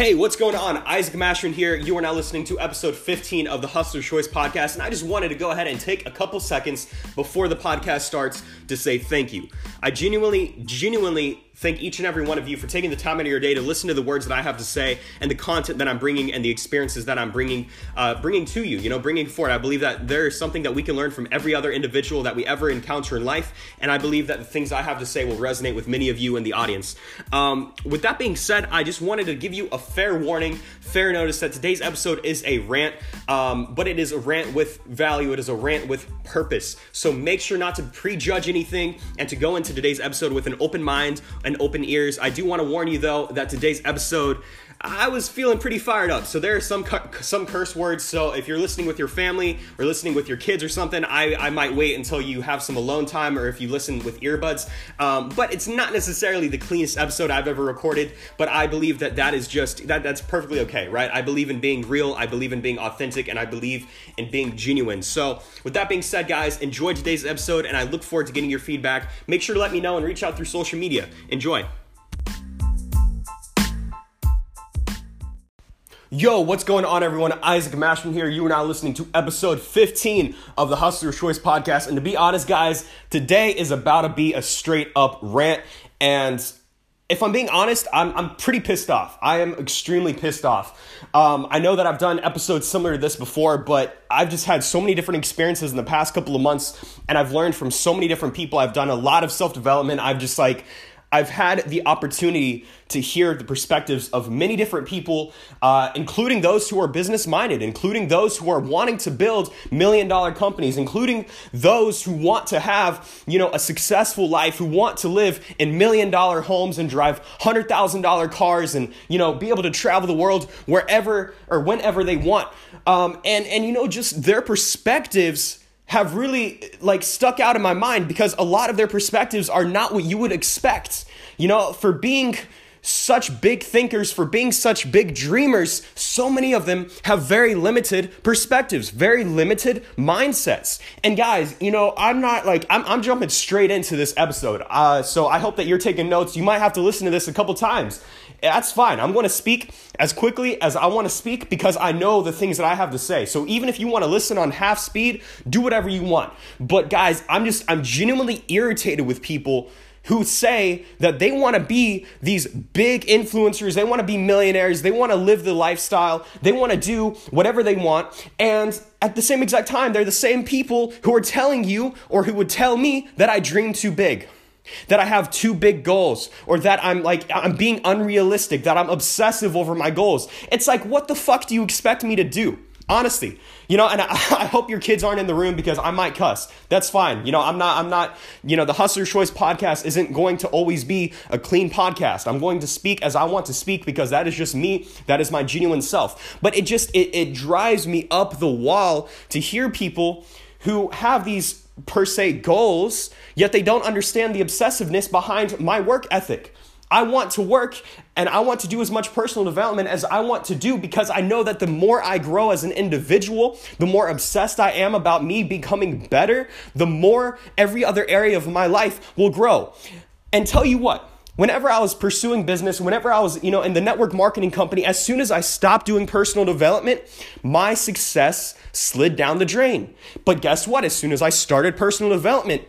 Hey, what's going on? Isaac Mashman here. You are now listening to episode 15 of the Hustler's Choice podcast, and I just wanted to go ahead and take a couple seconds before the podcast starts to say thank you. I genuinely, genuinely thank each and every one of you for taking the time out of your day to listen to the words that I have to say and the content that I'm bringing and the experiences that I'm bringing, uh, bringing to you. You know, bringing forward. I believe that there is something that we can learn from every other individual that we ever encounter in life, and I believe that the things I have to say will resonate with many of you in the audience. Um, with that being said, I just wanted to give you a fair warning, fair notice that today's episode is a rant, um, but it is a rant with value. It is a rant with purpose. So make sure not to prejudge anything and to go into today's episode with an open mind and open ears. I do want to warn you though that today's episode I was feeling pretty fired up. So there are some some curse words. So if you're listening with your family or listening with your kids or something, I, I might wait until you have some alone time or if you listen with earbuds. Um, but it's not necessarily the cleanest episode I've ever recorded. But I believe that that is just that that's perfectly okay, right? I believe in being real. I believe in being authentic, and I believe in being genuine. So with that being said, guys, enjoy today's episode, and I look forward to getting your feedback. Make sure to let me know and reach out through social media. Enjoy. Yo, what's going on, everyone? Isaac Mashman here. You are now listening to episode 15 of the Hustler's Choice podcast. And to be honest, guys, today is about to be a straight up rant. And if I'm being honest, I'm, I'm pretty pissed off. I am extremely pissed off. Um, I know that I've done episodes similar to this before, but I've just had so many different experiences in the past couple of months, and I've learned from so many different people. I've done a lot of self development. I've just like, I've had the opportunity to hear the perspectives of many different people, uh, including those who are business minded, including those who are wanting to build million dollar companies, including those who want to have, you know, a successful life, who want to live in million dollar homes and drive hundred thousand dollar cars and, you know, be able to travel the world wherever or whenever they want. Um, and, and, you know, just their perspectives have really like stuck out in my mind because a lot of their perspectives are not what you would expect. You know, for being such big thinkers, for being such big dreamers, so many of them have very limited perspectives, very limited mindsets. And guys, you know, I'm not like, I'm, I'm jumping straight into this episode. Uh, so I hope that you're taking notes. You might have to listen to this a couple times that's fine. I'm going to speak as quickly as I want to speak because I know the things that I have to say. So even if you want to listen on half speed, do whatever you want. But guys, I'm just I'm genuinely irritated with people who say that they want to be these big influencers, they want to be millionaires, they want to live the lifestyle, they want to do whatever they want, and at the same exact time, they're the same people who are telling you or who would tell me that I dream too big that I have too big goals or that I'm like I'm being unrealistic, that I'm obsessive over my goals. It's like what the fuck do you expect me to do? Honestly, you know, and I, I, hope your kids aren't in the room because I might cuss. That's fine. You know, I'm not, I'm not, you know, the Hustler Choice podcast isn't going to always be a clean podcast. I'm going to speak as I want to speak because that is just me. That is my genuine self. But it just, it, it drives me up the wall to hear people who have these per se goals, yet they don't understand the obsessiveness behind my work ethic. I want to work and I want to do as much personal development as I want to do because I know that the more I grow as an individual, the more obsessed I am about me becoming better, the more every other area of my life will grow. And tell you what, whenever I was pursuing business, whenever I was, you know, in the network marketing company, as soon as I stopped doing personal development, my success slid down the drain. But guess what? As soon as I started personal development,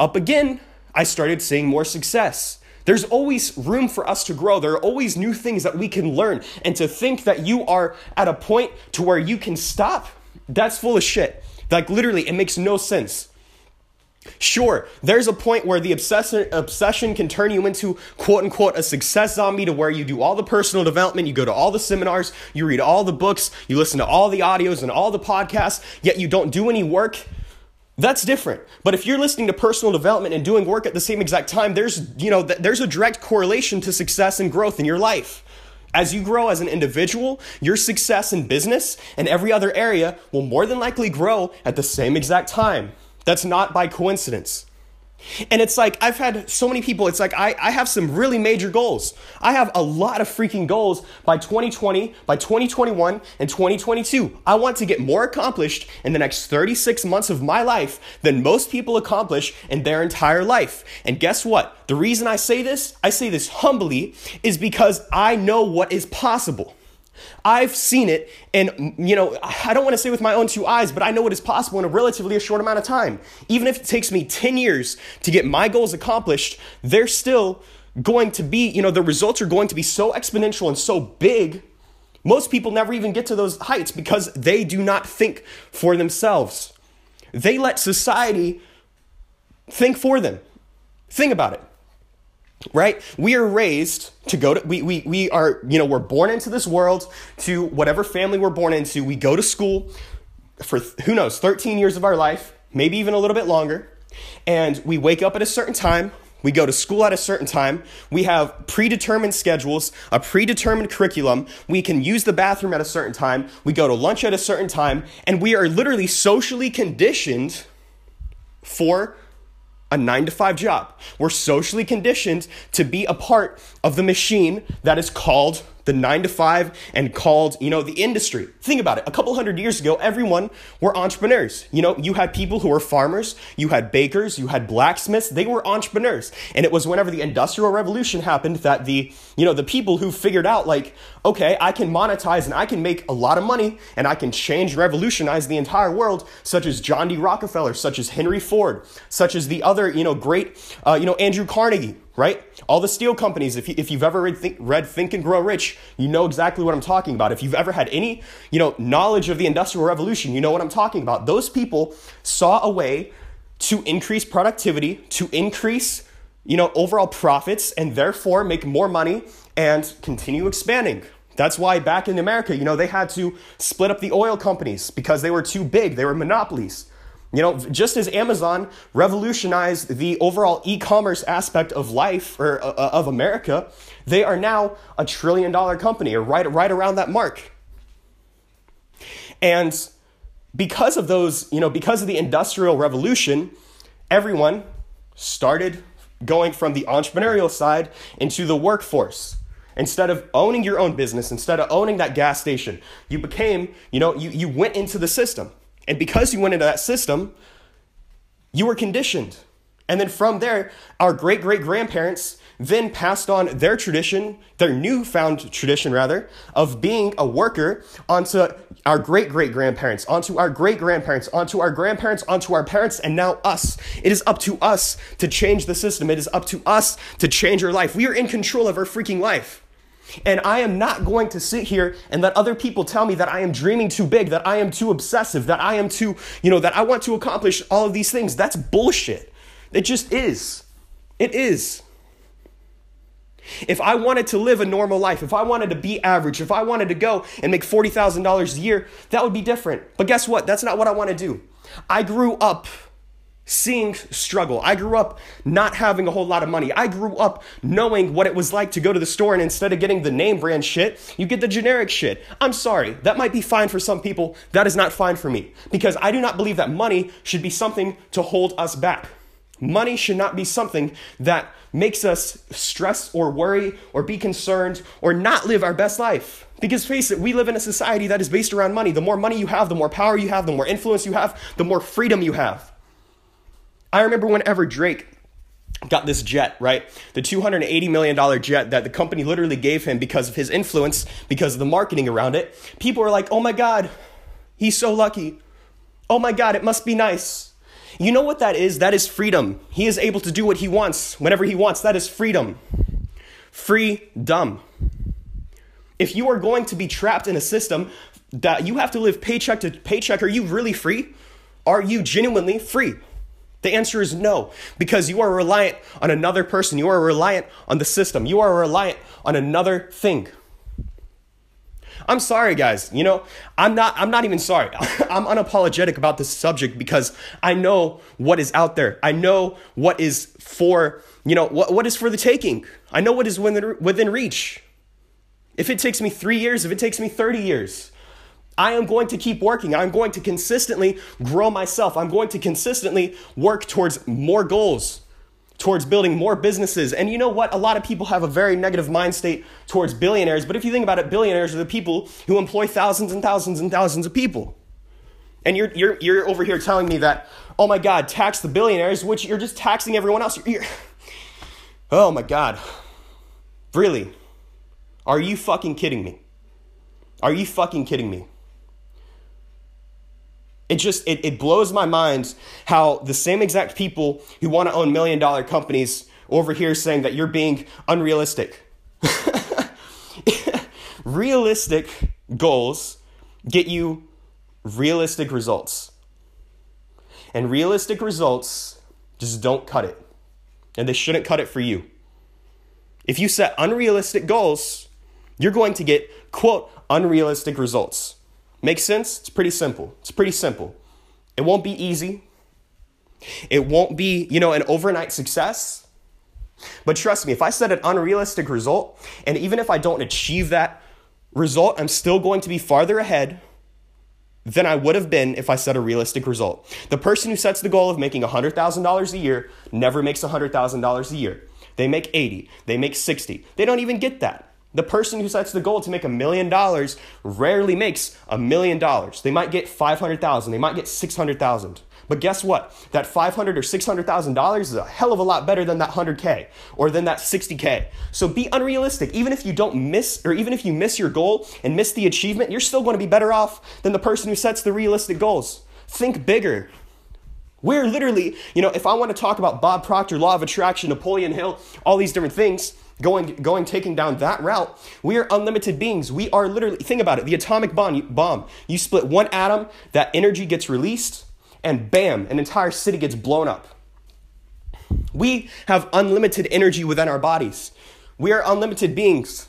up again, I started seeing more success. There's always room for us to grow. There are always new things that we can learn. And to think that you are at a point to where you can stop, that's full of shit. Like literally, it makes no sense. Sure, there's a point where the obsession, obsession can turn you into quote unquote a success zombie to where you do all the personal development, you go to all the seminars, you read all the books, you listen to all the audios and all the podcasts, yet you don't do any work. That's different. But if you're listening to personal development and doing work at the same exact time, there's, you know, there's a direct correlation to success and growth in your life. As you grow as an individual, your success in business and every other area will more than likely grow at the same exact time. That's not by coincidence. And it's like, I've had so many people, it's like, I, I have some really major goals. I have a lot of freaking goals by 2020, by 2021, and 2022. I want to get more accomplished in the next 36 months of my life than most people accomplish in their entire life. And guess what? The reason I say this, I say this humbly, is because I know what is possible. I've seen it, and you know, I don't want to say with my own two eyes, but I know it is possible in a relatively a short amount of time. Even if it takes me 10 years to get my goals accomplished, they're still going to be, you know, the results are going to be so exponential and so big. Most people never even get to those heights because they do not think for themselves. They let society think for them. Think about it right we are raised to go to we, we we are you know we're born into this world to whatever family we're born into we go to school for who knows 13 years of our life maybe even a little bit longer and we wake up at a certain time we go to school at a certain time. We have predetermined schedules, a predetermined curriculum. We can use the bathroom at a certain time. We go to lunch at a certain time. And we are literally socially conditioned for a nine to five job. We're socially conditioned to be a part of the machine that is called the nine to five and called, you know, the industry. Think about it. A couple hundred years ago, everyone were entrepreneurs. You know, you had people who were farmers, you had bakers, you had blacksmiths, they were entrepreneurs. And it was whenever the industrial revolution happened that the, you know, the people who figured out like, okay, I can monetize and I can make a lot of money and I can change, revolutionize the entire world, such as John D. Rockefeller, such as Henry Ford, such as the other, you know, great, uh, you know, Andrew Carnegie, right? All the steel companies, if, you, if you've ever read think, read think and Grow Rich, you know exactly what I'm talking about. If you've ever had any, you know, knowledge of the Industrial Revolution, you know what I'm talking about. Those people saw a way to increase productivity, to increase, you know, overall profits, and therefore make more money and continue expanding. That's why back in America, you know, they had to split up the oil companies because they were too big. They were monopolies. You know, just as Amazon revolutionized the overall e-commerce aspect of life or uh, of America, they are now a trillion dollar company or right right around that mark. And because of those, you know, because of the industrial revolution, everyone started going from the entrepreneurial side into the workforce. Instead of owning your own business, instead of owning that gas station, you became, you know, you, you went into the system. And because you went into that system, you were conditioned. And then from there, our great great grandparents then passed on their tradition, their newfound tradition rather, of being a worker onto our great great grandparents, onto our great grandparents, onto our grandparents, onto our parents, and now us. It is up to us to change the system. It is up to us to change our life. We are in control of our freaking life. And I am not going to sit here and let other people tell me that I am dreaming too big, that I am too obsessive, that I am too, you know, that I want to accomplish all of these things. That's bullshit. It just is. It is. If I wanted to live a normal life, if I wanted to be average, if I wanted to go and make $40,000 a year, that would be different. But guess what? That's not what I want to do. I grew up seeing struggle. I grew up not having a whole lot of money. I grew up knowing what it was like to go to the store and instead of getting the name brand shit, you get the generic shit. I'm sorry, that might be fine for some people. That is not fine for me because I do not believe that money should be something to hold us back. Money should not be something that makes us stress or worry or be concerned or not live our best life. Because face it, we live in a society that is based around money. The more money you have, the more power you have, the more influence you have, the more freedom you have. I remember whenever Drake got this jet, right? The $280 million jet that the company literally gave him because of his influence, because of the marketing around it. People were like, oh my God, he's so lucky. Oh my God, it must be nice. You know what that is? That is freedom. He is able to do what he wants whenever he wants. That is freedom. Free dumb. If you are going to be trapped in a system that you have to live paycheck to paycheck, are you really free? Are you genuinely free? The answer is no, because you are reliant on another person. You are reliant on the system. You are reliant on another thing. I'm sorry, guys. You know, I'm not. I'm not even sorry. I'm unapologetic about this subject because I know what is out there. I know what is for. You know what what is for the taking. I know what is within within reach. If it takes me three years, if it takes me thirty years, I am going to keep working. I'm going to consistently grow myself. I'm going to consistently work towards more goals, towards building more businesses. And you know what? A lot of people have a very negative mind state towards billionaires. But if you think about it, billionaires are the people who employ thousands and thousands and thousands of people. And you're, you're, you're over here telling me that, oh my God, tax the billionaires, which you're just taxing everyone else. You're, you're, oh my God. Really? Are you fucking kidding me? Are you fucking kidding me? It just it, it blows my mind how the same exact people who want to own million dollar companies over here saying that you're being unrealistic. realistic goals get you realistic results. And realistic results just don't cut it. And they shouldn't cut it for you. If you set unrealistic goals, you're going to get, quote, unrealistic results. Make sense? It's pretty simple. It's pretty simple. It won't be easy. It won't be, you know, an overnight success. But trust me, if I set an unrealistic result, and even if I don't achieve that result, I'm still going to be farther ahead than I would have been if I set a realistic result. The person who sets the goal of making $100,000 a year never makes $100,000 a year. They make 80, they make 60. They don't even get that. The person who sets the goal to make a million dollars rarely makes a million dollars. They might get 500,000, they might get 600,000. But guess what? That 500 or 600,000 dollars is a hell of a lot better than that 100k or than that 60k. So be unrealistic. Even if you don't miss or even if you miss your goal and miss the achievement, you're still going to be better off than the person who sets the realistic goals. Think bigger. We're literally, you know, if I want to talk about Bob Proctor, law of attraction, Napoleon Hill, all these different things, going going taking down that route we are unlimited beings. We are literally think about it the atomic bomb bomb. You split one atom that energy gets released and bam an entire city gets blown up. We have unlimited energy within our bodies. We are unlimited beings.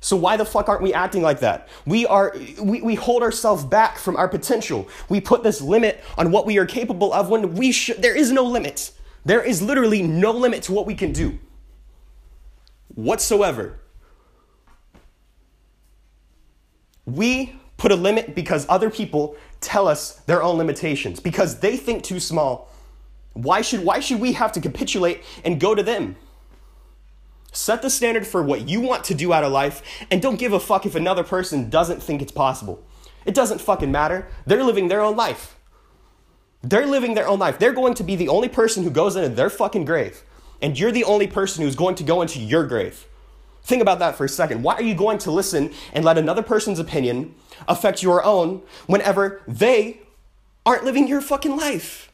So why the fuck aren't we acting like that? We are we, we hold ourselves back from our potential. We put this limit on what we are capable of when we should there is no limit. There is literally no limit to what we can do whatsoever. We put a limit because other people tell us their own limitations because they think too small. Why should, why should we have to capitulate and go to them? Set the standard for what you want to do out of life and don't give a fuck if another person doesn't think it's possible. It doesn't fucking matter. They're living their own life. They're living their own life. They're going to be the only person who goes into their fucking grave and you're the only person who's going to go into your grave. Think about that for a second. Why are you going to listen and let another person's opinion affect your own whenever they aren't living your fucking life?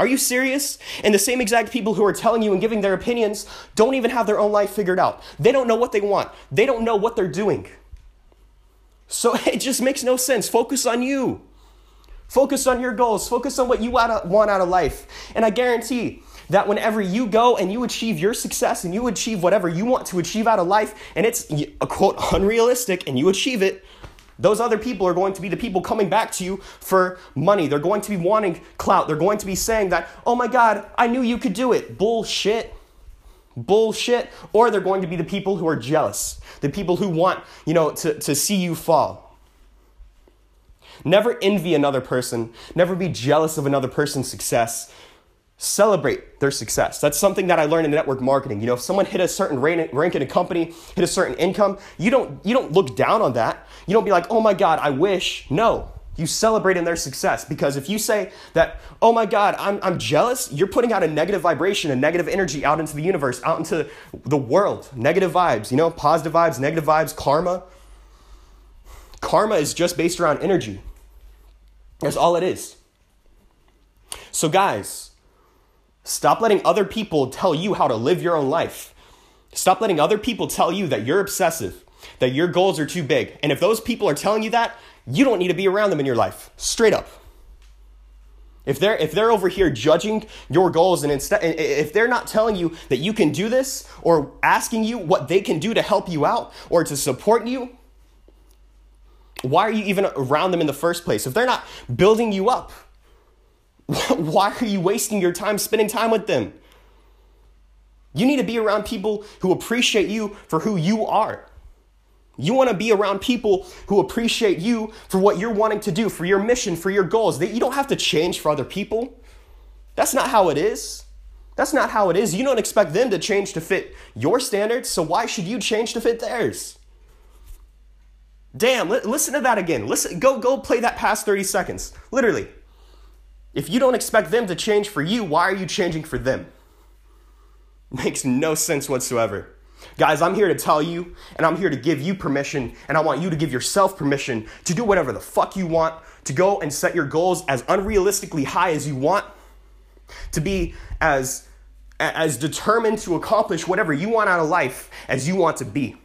Are you serious? And the same exact people who are telling you and giving their opinions don't even have their own life figured out. They don't know what they want, they don't know what they're doing. So it just makes no sense. Focus on you. Focus on your goals. Focus on what you want out of life. And I guarantee that whenever you go and you achieve your success and you achieve whatever you want to achieve out of life, and it's a quote unrealistic, and you achieve it, those other people are going to be the people coming back to you for money. They're going to be wanting clout. They're going to be saying that, oh my God, I knew you could do it. Bullshit. Bullshit. Or they're going to be the people who are jealous, the people who want, you know, to, to see you fall. Never envy another person. Never be jealous of another person's success celebrate their success. That's something that I learned in network marketing. You know, if someone hit a certain rank in a company, hit a certain income, you don't you don't look down on that. You don't be like, "Oh my god, I wish." No. You celebrate in their success because if you say that, "Oh my god, I'm I'm jealous," you're putting out a negative vibration, a negative energy out into the universe, out into the world. Negative vibes, you know, positive vibes, negative vibes, karma. Karma is just based around energy. That's all it is. So guys, Stop letting other people tell you how to live your own life. Stop letting other people tell you that you're obsessive, that your goals are too big. And if those people are telling you that, you don't need to be around them in your life. Straight up. If they're if they're over here judging your goals and instead if they're not telling you that you can do this or asking you what they can do to help you out or to support you, why are you even around them in the first place? If they're not building you up, Why are you wasting your time spending time with them? You need to be around people who appreciate you for who you are. You want to be around people who appreciate you for what you're wanting to do, for your mission, for your goals. That you don't have to change for other people. That's not how it is. That's not how it is. You don't expect them to change to fit your standards, so why should you change to fit theirs? Damn, li- listen to that again. Listen, go go play that past 30 seconds. Literally. If you don't expect them to change for you, why are you changing for them? Makes no sense whatsoever. Guys, I'm here to tell you, and I'm here to give you permission, and I want you to give yourself permission to do whatever the fuck you want, to go and set your goals as unrealistically high as you want, to be as as determined to accomplish whatever you want out of life as you want to be.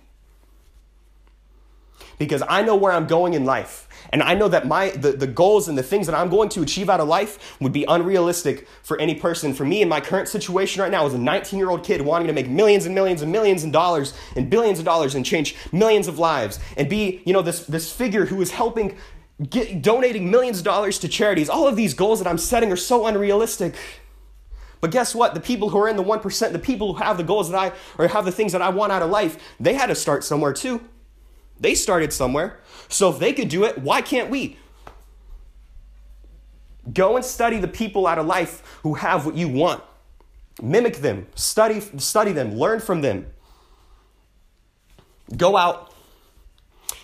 Because I know where I'm going in life. And I know that my the, the goals and the things that I'm going to achieve out of life would be unrealistic for any person. For me, in my current situation right now, as a 19 year old kid wanting to make millions and millions and millions of dollars and billions of dollars and change millions of lives and be, you know, this this figure who is helping get donating millions of dollars to charities. All of these goals that I'm setting are so unrealistic. But guess what? The people who are in the 1%, the people who have the goals that I, or have the things that I want out of life, they had to start somewhere too. They started somewhere. So if they could do it, why can't we? Go and study the people out of life who have what you want. Mimic them, study, study them, learn from them. Go out,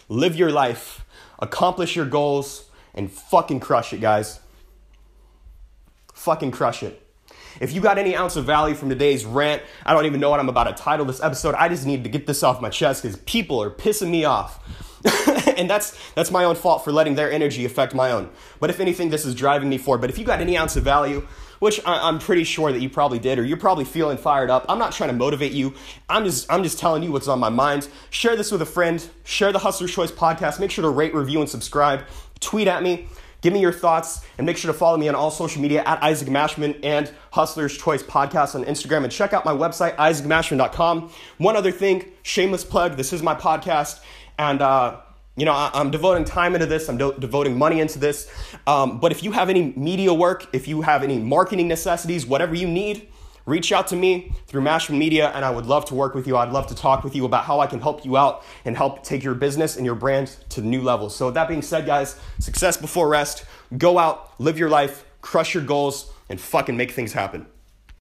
live your life, accomplish your goals, and fucking crush it, guys. Fucking crush it. If you got any ounce of value from today's rant, I don't even know what I'm about to title this episode. I just need to get this off my chest because people are pissing me off. and that's that's my own fault for letting their energy affect my own. But if anything, this is driving me forward. But if you got any ounce of value, which I, am pretty sure that you probably did, or you're probably feeling fired up. I'm not trying to motivate you. I'm just I'm just telling you what's on my mind. Share this with a friend. Share the Hustler's Choice podcast. Make sure to rate, review, and subscribe. Tweet at me. Give me your thoughts and make sure to follow me on all social media at Isaac Mashman and Hustler's Choice Podcast on Instagram and check out my website, isaacmashman.com. One other thing, shameless plug, this is my podcast and, uh, you know, I, am devoting time into this. I'm do- devoting money into this. Um, but if you have any media work, if you have any marketing necessities, whatever you need, reach out to me through Mashman Media, and I would love to work with you. I'd love to talk with you about how I can help you out and help take your business and your brand to new levels. So, with that being said, guys, success before rest. Go out, live your life, crush your goals, and fucking make things happen.